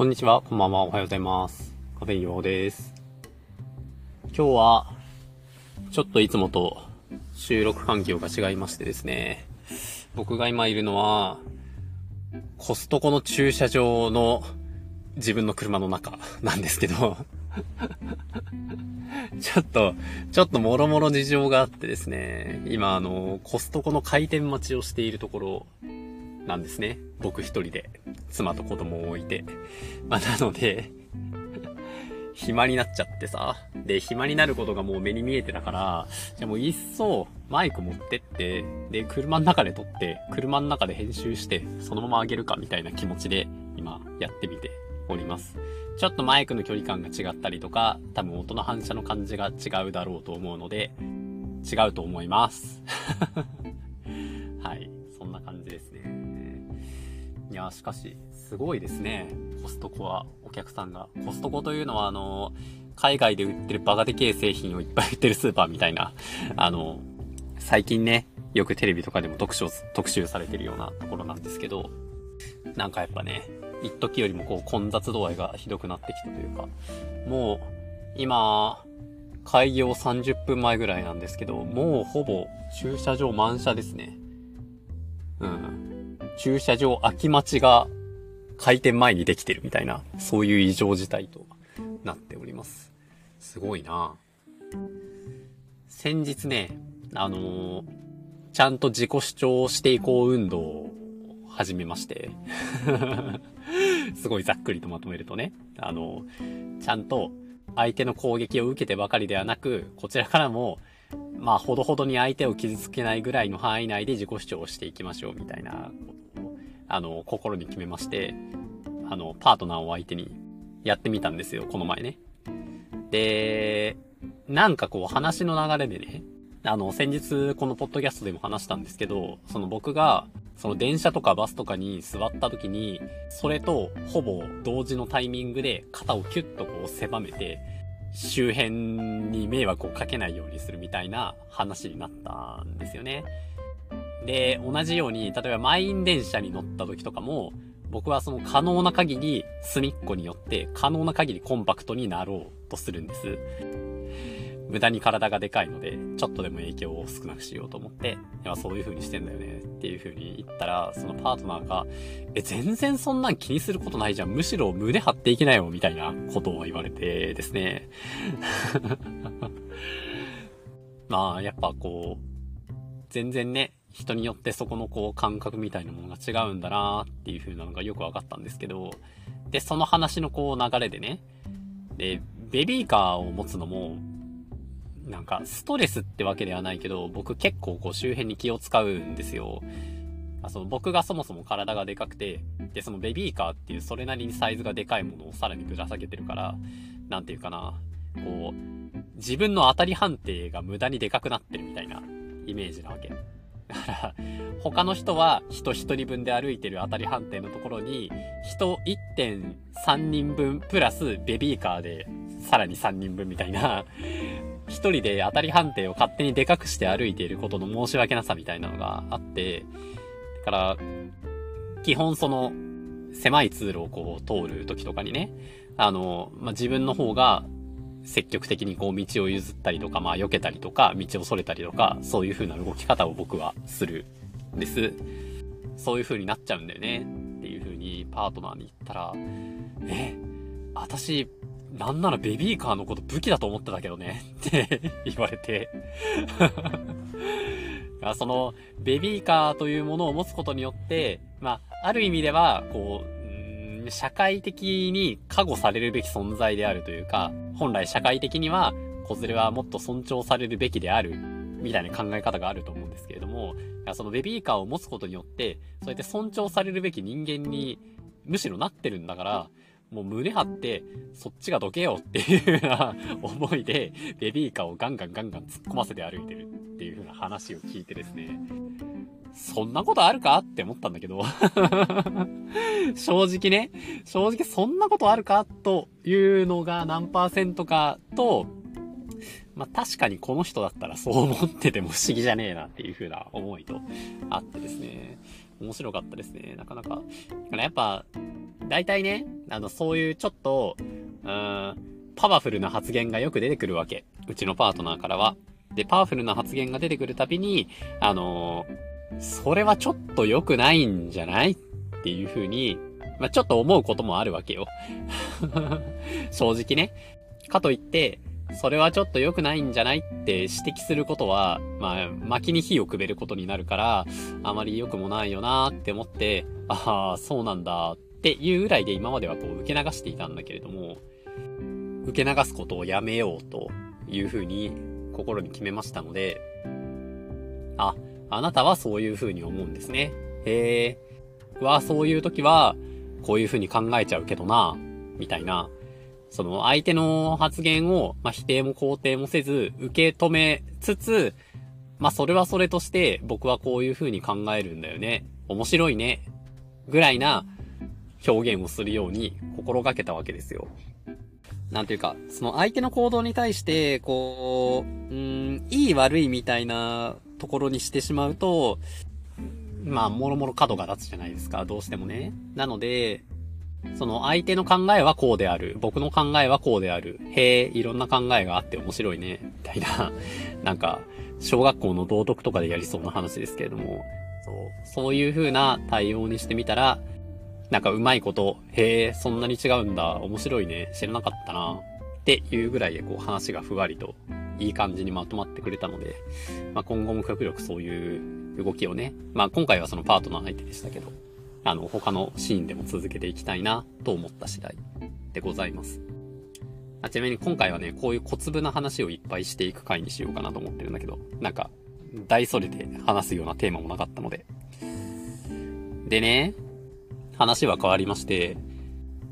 こんにちは、こんばんは、おはようございます。カフェインヨーです。今日は、ちょっといつもと収録環境が違いましてですね、僕が今いるのは、コストコの駐車場の自分の車の中 なんですけど、ちょっと、ちょっともろもろ事情があってですね、今あの、コストコの開店待ちをしているところなんですね。僕一人で、妻と子供を置いて。まあ、なので、暇になっちゃってさ。で、暇になることがもう目に見えてたから、じゃあもういっそマイク持ってって、で、車の中で撮って、車の中で編集して、そのまま上げるかみたいな気持ちで、今、やってみております。ちょっとマイクの距離感が違ったりとか、多分音の反射の感じが違うだろうと思うので、違うと思います。や、しかし、すごいですね。コストコは、お客さんが。コストコというのは、あの、海外で売ってるバカでけえ製品をいっぱい売ってるスーパーみたいな、あの、最近ね、よくテレビとかでも特集、特集されてるようなところなんですけど、なんかやっぱね、一時よりもこう混雑度合いがひどくなってきたというか、もう、今、開業30分前ぐらいなんですけど、もうほぼ駐車場満車ですね。うん。駐車場空き待ちが開店前にできてるみたいな、そういう異常事態となっております。すごいな先日ね、あのーちゃんと自己主張していこう運動を始めまして。すごいざっくりとまとめるとね、あのちゃんと相手の攻撃を受けてばかりではなく、こちらからも、まあ、ほどほどに相手を傷つけないぐらいの範囲内で自己主張をしていきましょうみたいなこ、あの、心に決めまして、あの、パートナーを相手にやってみたんですよ、この前ね。で、なんかこう話の流れでね、あの、先日このポッドキャストでも話したんですけど、その僕が、その電車とかバスとかに座った時に、それとほぼ同時のタイミングで肩をキュッとこう狭めて、周辺に迷惑をかけないようにするみたいな話になったんですよね。で、同じように、例えば満員電車に乗った時とかも、僕はその可能な限り隅っこによって可能な限りコンパクトになろうとするんです。無駄に体がでかいので、ちょっとでも影響を少なくしようと思って、いや、そういう風にしてんだよねっていう風に言ったら、そのパートナーが、え、全然そんなん気にすることないじゃん。むしろ胸張っていきなよ、みたいなことを言われてですね。まあ、やっぱこう、全然ね、人によってそこのこう感覚みたいなものが違うんだなっていう風なのがよくわかったんですけど、で、その話のこう流れでね、で、ベビーカーを持つのも、なんか、ストレスってわけではないけど、僕結構こう周辺に気を使うんですよ。あその僕がそもそも体がでかくて、で、そのベビーカーっていうそれなりにサイズがでかいものをさらにぶら下げてるから、なんていうかな、こう、自分の当たり判定が無駄にでかくなってるみたいなイメージなわけ。だから、他の人は人一人分で歩いてる当たり判定のところに、人1.3人分プラスベビーカーでさらに3人分みたいな、一人で当たり判定を勝手にでかくして歩いていることの申し訳なさみたいなのがあって、だから、基本その、狭い通路をこう通る時とかにね、あの、まあ、自分の方が積極的にこう道を譲ったりとか、まあ避けたりとか、道をそれたりとか、そういう風な動き方を僕はするんです。そういう風になっちゃうんだよね、っていう風にパートナーに言ったら、え、私、なんならベビーカーのこと武器だと思ってたけどねって言われて その、ベビーカーというものを持つことによって、まあ、ある意味では、こう、社会的に過護されるべき存在であるというか、本来社会的には、子連れはもっと尊重されるべきである、みたいな考え方があると思うんですけれども、そのベビーカーを持つことによって、そうやって尊重されるべき人間に、むしろなってるんだから、もう胸張って、そっちがどけよっていうような思いで、ベビーカーをガンガンガンガン突っ込ませて歩いてるっていう風な話を聞いてですね、そんなことあるかって思ったんだけど、正直ね、正直そんなことあるかというのが何パーセントかと、まあ、確かにこの人だったらそう思ってても不思議じゃねえなっていう風な思いとあってですね。面白かったですね。なかなか。だからやっぱ、大体ね、あの、そういうちょっと、うーん、パワフルな発言がよく出てくるわけ。うちのパートナーからは。で、パワフルな発言が出てくるたびに、あのー、それはちょっと良くないんじゃない？っていう風に、まあ、ちょっと思うこともあるわけよ。正直ね。かといって、それはちょっと良くないんじゃない？って指摘することは、まあ、薪に火をくべることになるから、あまり良くもないよなって思って、ああ、そうなんだっていうぐらいで今まではこう受け流していたんだけれども、受け流すことをやめようというふうに心に決めましたので、あ、あなたはそういうふうに思うんですね。へえ、はそういう時は、こういうふうに考えちゃうけどな、みたいな、その相手の発言を、まあ、否定も肯定もせず、受け止めつつ、まあ、それはそれとして僕はこういう風に考えるんだよね。面白いね。ぐらいな表現をするように心がけたわけですよ。なんていうか、その相手の行動に対して、こう、うん、いい悪いみたいなところにしてしまうと、まあ、もろもろ角が立つじゃないですか、どうしてもね。なので、その相手の考えはこうである。僕の考えはこうである。へえ、いろんな考えがあって面白いね。みたいな、なんか、小学校の道徳とかでやりそうな話ですけれども、そう、そういう風な対応にしてみたら、なんかうまいこと、へえ、そんなに違うんだ。面白いね。知らなかったな。っていうぐらいでこう話がふわりといい感じにまとまってくれたので、まあ、今後も極力そういう動きをね、まあ今回はそのパートナー相手でしたけど、あの、他のシーンでも続けていきたいなと思った次第でございます。あちなみに今回はね、こういう小粒な話をいっぱいしていく回にしようかなと思ってるんだけど、なんか、大それて話すようなテーマもなかったので。でね、話は変わりまして、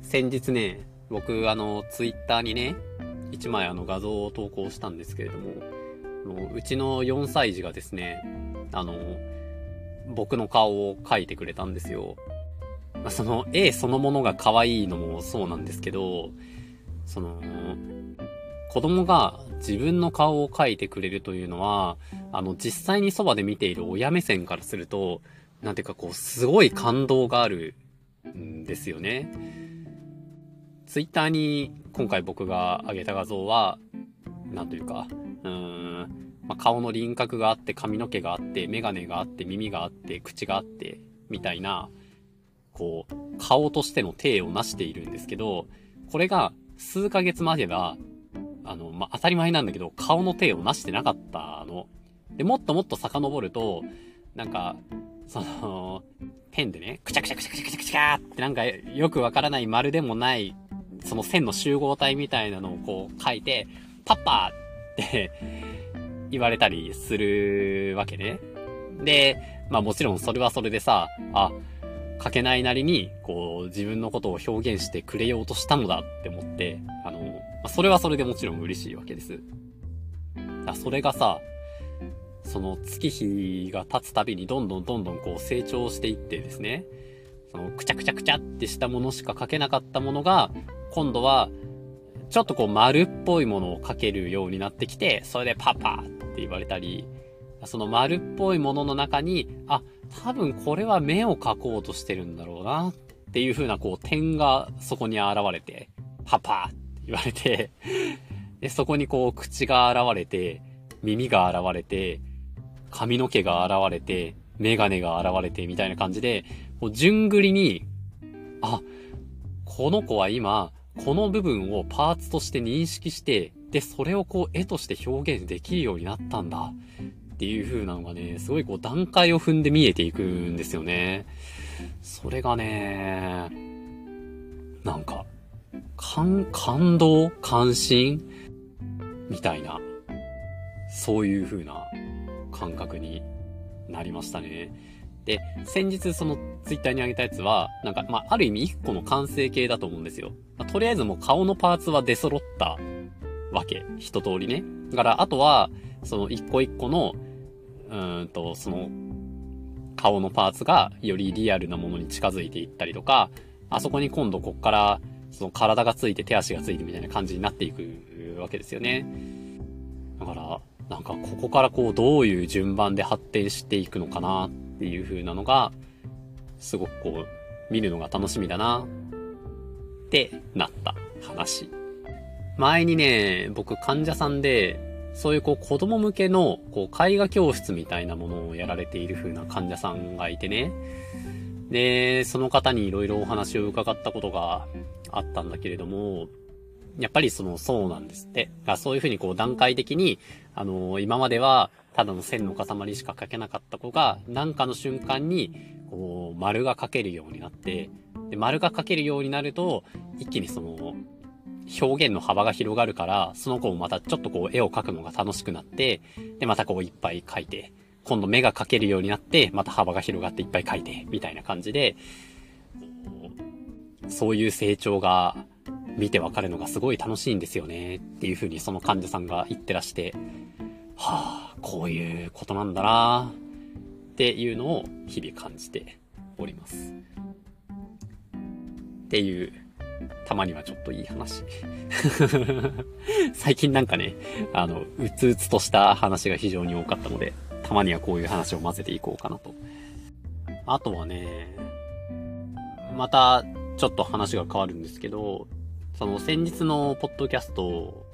先日ね、僕あの、ツイッターにね、一枚あの画像を投稿したんですけれども、うちの4歳児がですね、あの、僕の顔を描いてくれたんですよ。まあ、その絵そのものが可愛いのもそうなんですけど、その、子供が自分の顔を描いてくれるというのは、あの、実際にそばで見ている親目線からすると、なんていうかこう、すごい感動があるんですよね。ツイッターに今回僕が上げた画像は、なんというか、うーん、まあ、顔の輪郭があって、髪の毛があって、メガネがあって、耳があって、口があって、みたいな、こう、顔としての体を成しているんですけど、これが数ヶ月前は、あの、まあ、当たり前なんだけど、顔の体を成してなかったの。で、もっともっと遡ると、なんか、その、ペンでね、くちゃくちゃくちゃくちゃくちゃくちゃってなんかよくわからない丸でもない、その線の集合体みたいなのをこう書いて、パッパーって 言われたりするわけね。で、まあもちろんそれはそれでさ、あ、書けないなりに、こう、自分のことを表現してくれようとしたのだって思って、あの、それはそれでもちろん嬉しいわけです。だそれがさ、その月日が経つたびにどんどんどんどんこう成長していってですね、そのくちゃくちゃくちゃってしたものしか書けなかったものが、今度は、ちょっとこう丸っぽいものを書けるようになってきて、それでパパって言われたり、その丸っぽいものの中に、あ、多分これは目を描こうとしてるんだろうなっていう風なこう点がそこに現れて、パパって言われてで、そこにこう口が現れて、耳が現れて、髪の毛が現れて、メガネが現れてみたいな感じで、こう順繰りに、あ、この子は今、この部分をパーツとして認識して、で、それをこう絵として表現できるようになったんだっていう風なのがね、すごいこう段階を踏んで見えていくんですよね。それがね、なんか、感、感動関心みたいな、そういう風な感覚になりましたね。で、先日そのツイッターに上げたやつは、なんか、まあ、ある意味一個の完成形だと思うんですよ。まあ、とりあえずもう顔のパーツは出揃ったわけ。一通りね。だから、あとは、その一個一個の、うんと、その、顔のパーツがよりリアルなものに近づいていったりとか、あそこに今度こっから、その体がついて手足がついてみたいな感じになっていくわけですよね。だから、なんかここからこうどういう順番で発展していくのかなっていう風なのが、すごくこう、見るのが楽しみだな、ってなった話。前にね、僕患者さんで、そういうこう子供向けのこう絵画教室みたいなものをやられている風な患者さんがいてね。で、その方に色々お話を伺ったことがあったんだけれども、やっぱりその、そうなんですって。そういう風にこう段階的に、あのー、今まではただの線の塊しか描けなかった子が、なんかの瞬間に、こう、丸が描けるようになって、で、丸が描けるようになると、一気にその、表現の幅が広がるから、その子もまたちょっとこう絵を描くのが楽しくなって、で、またこういっぱい描いて、今度目が描けるようになって、また幅が広がっていっぱい描いて、みたいな感じで、そういう成長が見てわかるのがすごい楽しいんですよね、っていう風にその患者さんが言ってらして、はあ、こういうことなんだなっていうのを日々感じております。っていうたまにはちょっといい話。最近なんかね、あの、うつうつとした話が非常に多かったので、たまにはこういう話を混ぜていこうかなと。あとはね、また、ちょっと話が変わるんですけど、その先日のポッドキャスト、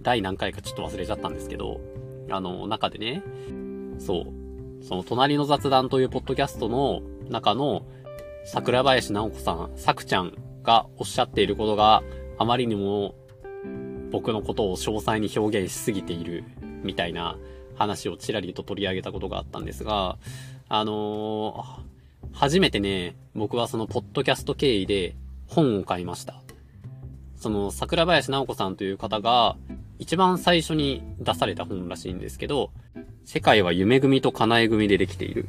第何回かちょっと忘れちゃったんですけど、あの、中でね、そう、その隣の雑談というポッドキャストの中の桜林直子さん、さくちゃんがおっしゃっていることがあまりにも僕のことを詳細に表現しすぎているみたいな話をちらりと取り上げたことがあったんですが、あのー、初めてね、僕はそのポッドキャスト経緯で本を買いました。その桜林直子さんという方が一番最初に出された本らしいんですけど、世界は夢組と叶え組でできている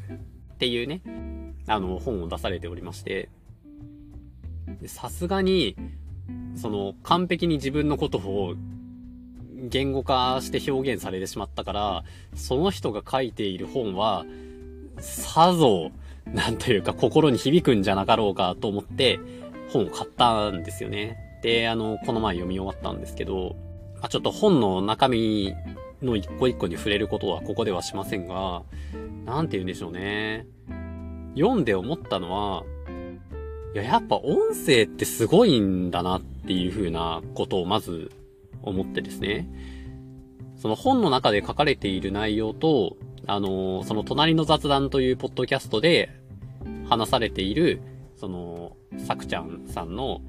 っていうね、あの、本を出されておりまして、さすがに、その、完璧に自分のことを言語化して表現されてしまったから、その人が書いている本は、さぞ、なんというか心に響くんじゃなかろうかと思って、本を買ったんですよね。で、あの、この前読み終わったんですけど、まあ、ちょっと本の中身の一個一個に触れることはここではしませんが、なんて言うんでしょうね。読んで思ったのは、いや、やっぱ音声ってすごいんだなっていう風なことをまず思ってですね。その本の中で書かれている内容と、あのその隣の雑談というポッドキャストで話されている、その、さくちゃんさんの、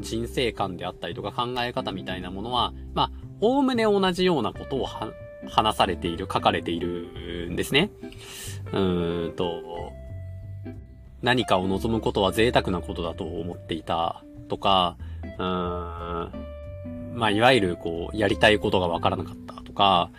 人生観であったりとか考え方みたいなものは、まあ、おおむね同じようなことを話されている、書かれているんですね。うーんと、何かを望むことは贅沢なことだと思っていたとか、うーん、まあ、いわゆるこう、やりたいことがわからなかったとか、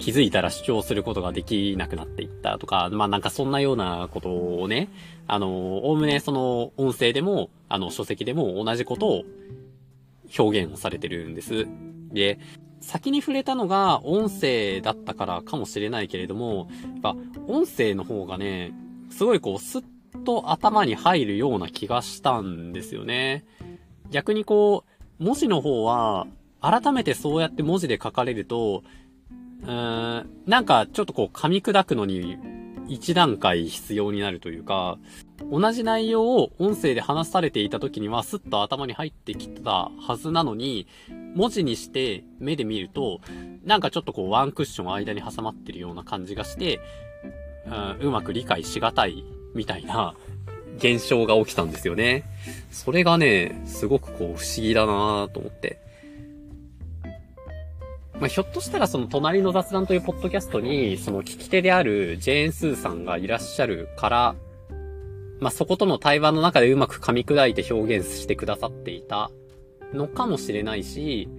気づいたら主張することができなくなっていったとか、まあなんかそんなようなことをね、あの、おおむねその音声でも、あの書籍でも同じことを表現をされてるんです。で、先に触れたのが音声だったからかもしれないけれども、やっぱ音声の方がね、すごいこうスッと頭に入るような気がしたんですよね。逆にこう、文字の方は、改めてそうやって文字で書かれると、うーん、なんかちょっとこう噛み砕くのに一段階必要になるというか、同じ内容を音声で話されていた時にはスッと頭に入ってきたはずなのに、文字にして目で見ると、なんかちょっとこうワンクッション間に挟まってるような感じがして、うん、うまく理解しがたいみたいな現象が起きたんですよね。それがね、すごくこう不思議だなと思って。まあ、ひょっとしたらその隣の雑談というポッドキャストに、その聞き手であるジェーン・スーさんがいらっしゃるから、まあ、そことの対話の中でうまく噛み砕いて表現してくださっていたのかもしれないし、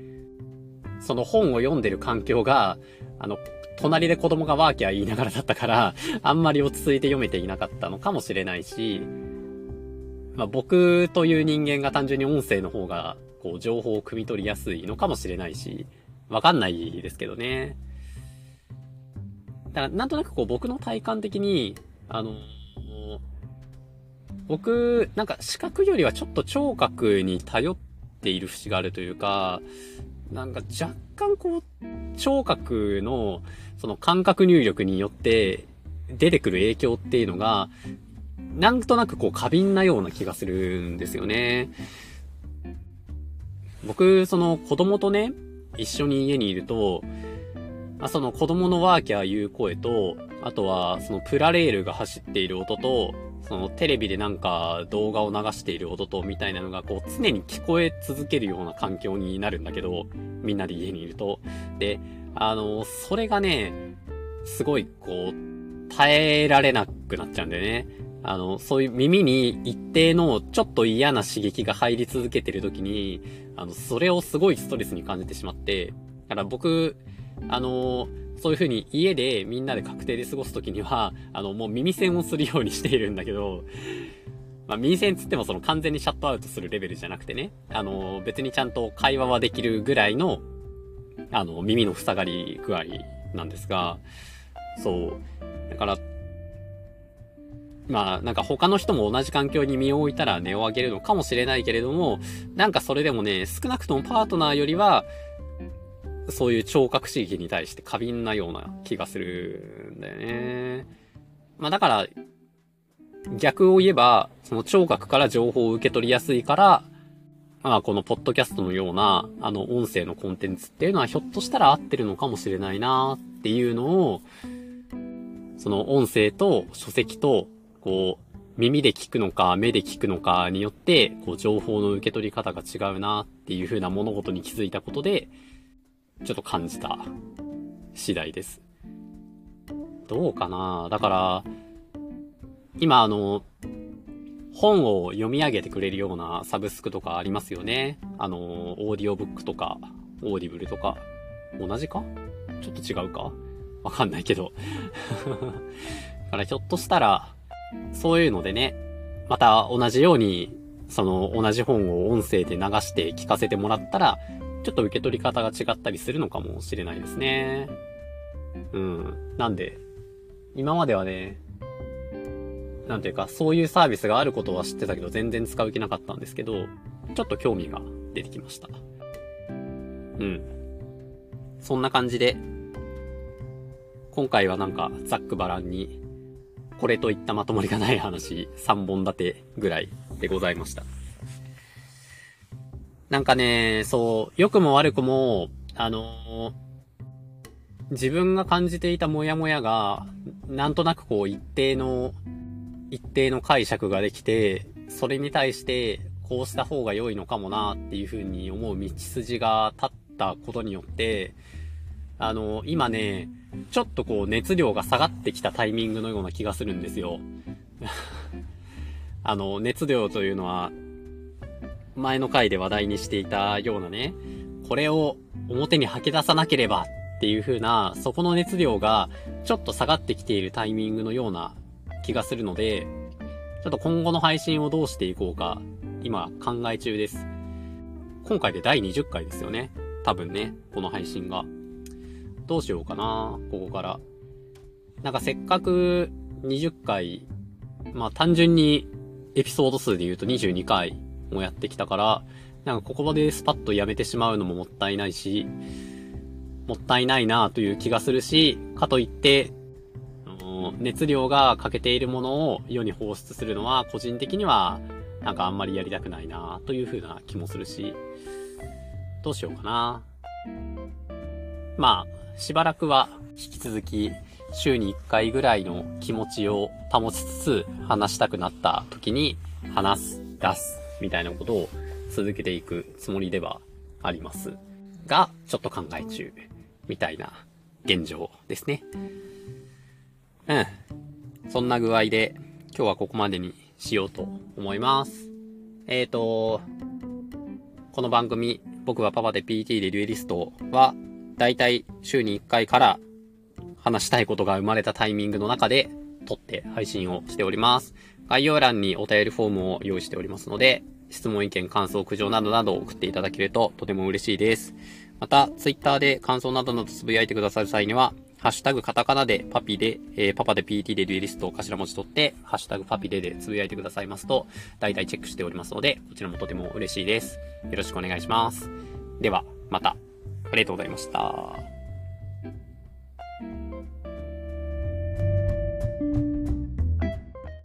その本を読んでる環境が、あの、隣で子供がワーキャー言いながらだったから、あんまり落ち着いて読めていなかったのかもしれないし、まあ、僕という人間が単純に音声の方が、こう、情報を汲み取りやすいのかもしれないし、わかんないですけどね。だから、なんとなくこう僕の体感的に、あの、僕、なんか視覚よりはちょっと聴覚に頼っている節があるというか、なんか若干こう、聴覚のその感覚入力によって、出てくる影響っていうのが、なんとなくこう過敏なような気がするんですよね。僕、その子供とね、一緒に家にいると、あ、その子供のワーキャー言う声と、あとはそのプラレールが走っている音と、そのテレビでなんか動画を流している音とみたいなのがこう常に聞こえ続けるような環境になるんだけど、みんなで家にいると。で、あの、それがね、すごいこう、耐えられなくなっちゃうんだよね。あの、そういう耳に一定のちょっと嫌な刺激が入り続けてる時に、あの、それをすごいストレスに感じてしまって、だから僕、あの、そういう風に家でみんなで家庭で過ごす時には、あの、もう耳栓をするようにしているんだけど、まあ、耳栓つってもその完全にシャットアウトするレベルじゃなくてね、あの、別にちゃんと会話はできるぐらいの、あの、耳の塞がり具合なんですが、そう。だから、まあ、なんか他の人も同じ環境に身を置いたら値を上げるのかもしれないけれども、なんかそれでもね、少なくともパートナーよりは、そういう聴覚刺激に対して過敏なような気がするんだよね。まあだから、逆を言えば、その聴覚から情報を受け取りやすいから、まあこのポッドキャストのような、あの音声のコンテンツっていうのはひょっとしたら合ってるのかもしれないなっていうのを、その音声と書籍とこう、耳で聞くのか、目で聞くのかによって、こう、情報の受け取り方が違うなっていう風な物事に気づいたことで、ちょっと感じた次第です。どうかな？だから、今あの、本を読み上げてくれるようなサブスクとかありますよね。あの、オーディオブックとか、オーディブルとか。同じか？ちょっと違うか？わかんないけど。だからひょっとしたら、そういうのでね、また同じように、その同じ本を音声で流して聞かせてもらったら、ちょっと受け取り方が違ったりするのかもしれないですね。うん。なんで、今まではね、なんていうか、そういうサービスがあることは知ってたけど、全然使う気なかったんですけど、ちょっと興味が出てきました。うん。そんな感じで、今回はなんかざっくばらんにこれといったまとまりがない話、3本立てぐらいでございました。なんかね、そう、良くも悪くも、あの自分が感じていたモヤモヤが、なんとなくこう一定の、一定の解釈ができて、それに対してこうした方が良いのかもなっていうふうに思う道筋が立ったことによって、あの、今ね、ちょっとこう熱量が下がってきたタイミングのような気がするんですよ。あの、熱量というのは、前の回で話題にしていたようなね、これを表に吐き出さなければっていう風な、そこの熱量がちょっと下がってきているタイミングのような気がするので、ちょっと今後の配信をどうしていこうか、今考え中です。今回で第20回ですよね。多分ね、この配信が。どうしようかな、ここから。なんかせっかく20回、まあ単純にエピソード数で言うと22回もやってきたから、なんかここまでスパッとやめてしまうのももったいないし、もったいないなという気がするし、かといって、熱量が欠けているものを世に放出するのは個人的にはなんかあんまりやりたくないなという風な気もするし、どうしようかな。まあ、しばらくは引き続き週に1回ぐらいの気持ちを保ちつつ話したくなった時に話す、出すみたいなことを続けていくつもりではありますが、ちょっと考え中みたいな現状ですね。うん。そんな具合で今日はここまでにしようと思います。えーと、この番組、僕はパパで PT でデュエリストはだいたい週に1回から話したいことが生まれたタイミングの中で撮って配信をしております。概要欄にお便りフォームを用意しておりますので、質問、意見、感想、苦情などなど送っていただけるととても嬉しいです。また、ツイッターで感想などなどつぶやいてくださる際には、ハッシュタグカタカナでパピで、えー、パパで PT でデュエリストを頭文字取って、ハッシュタグパピででつぶやいてくださいますと、大体チェックしておりますので、こちらもとても嬉しいです。よろしくお願いします。では、また。ありがとうございました。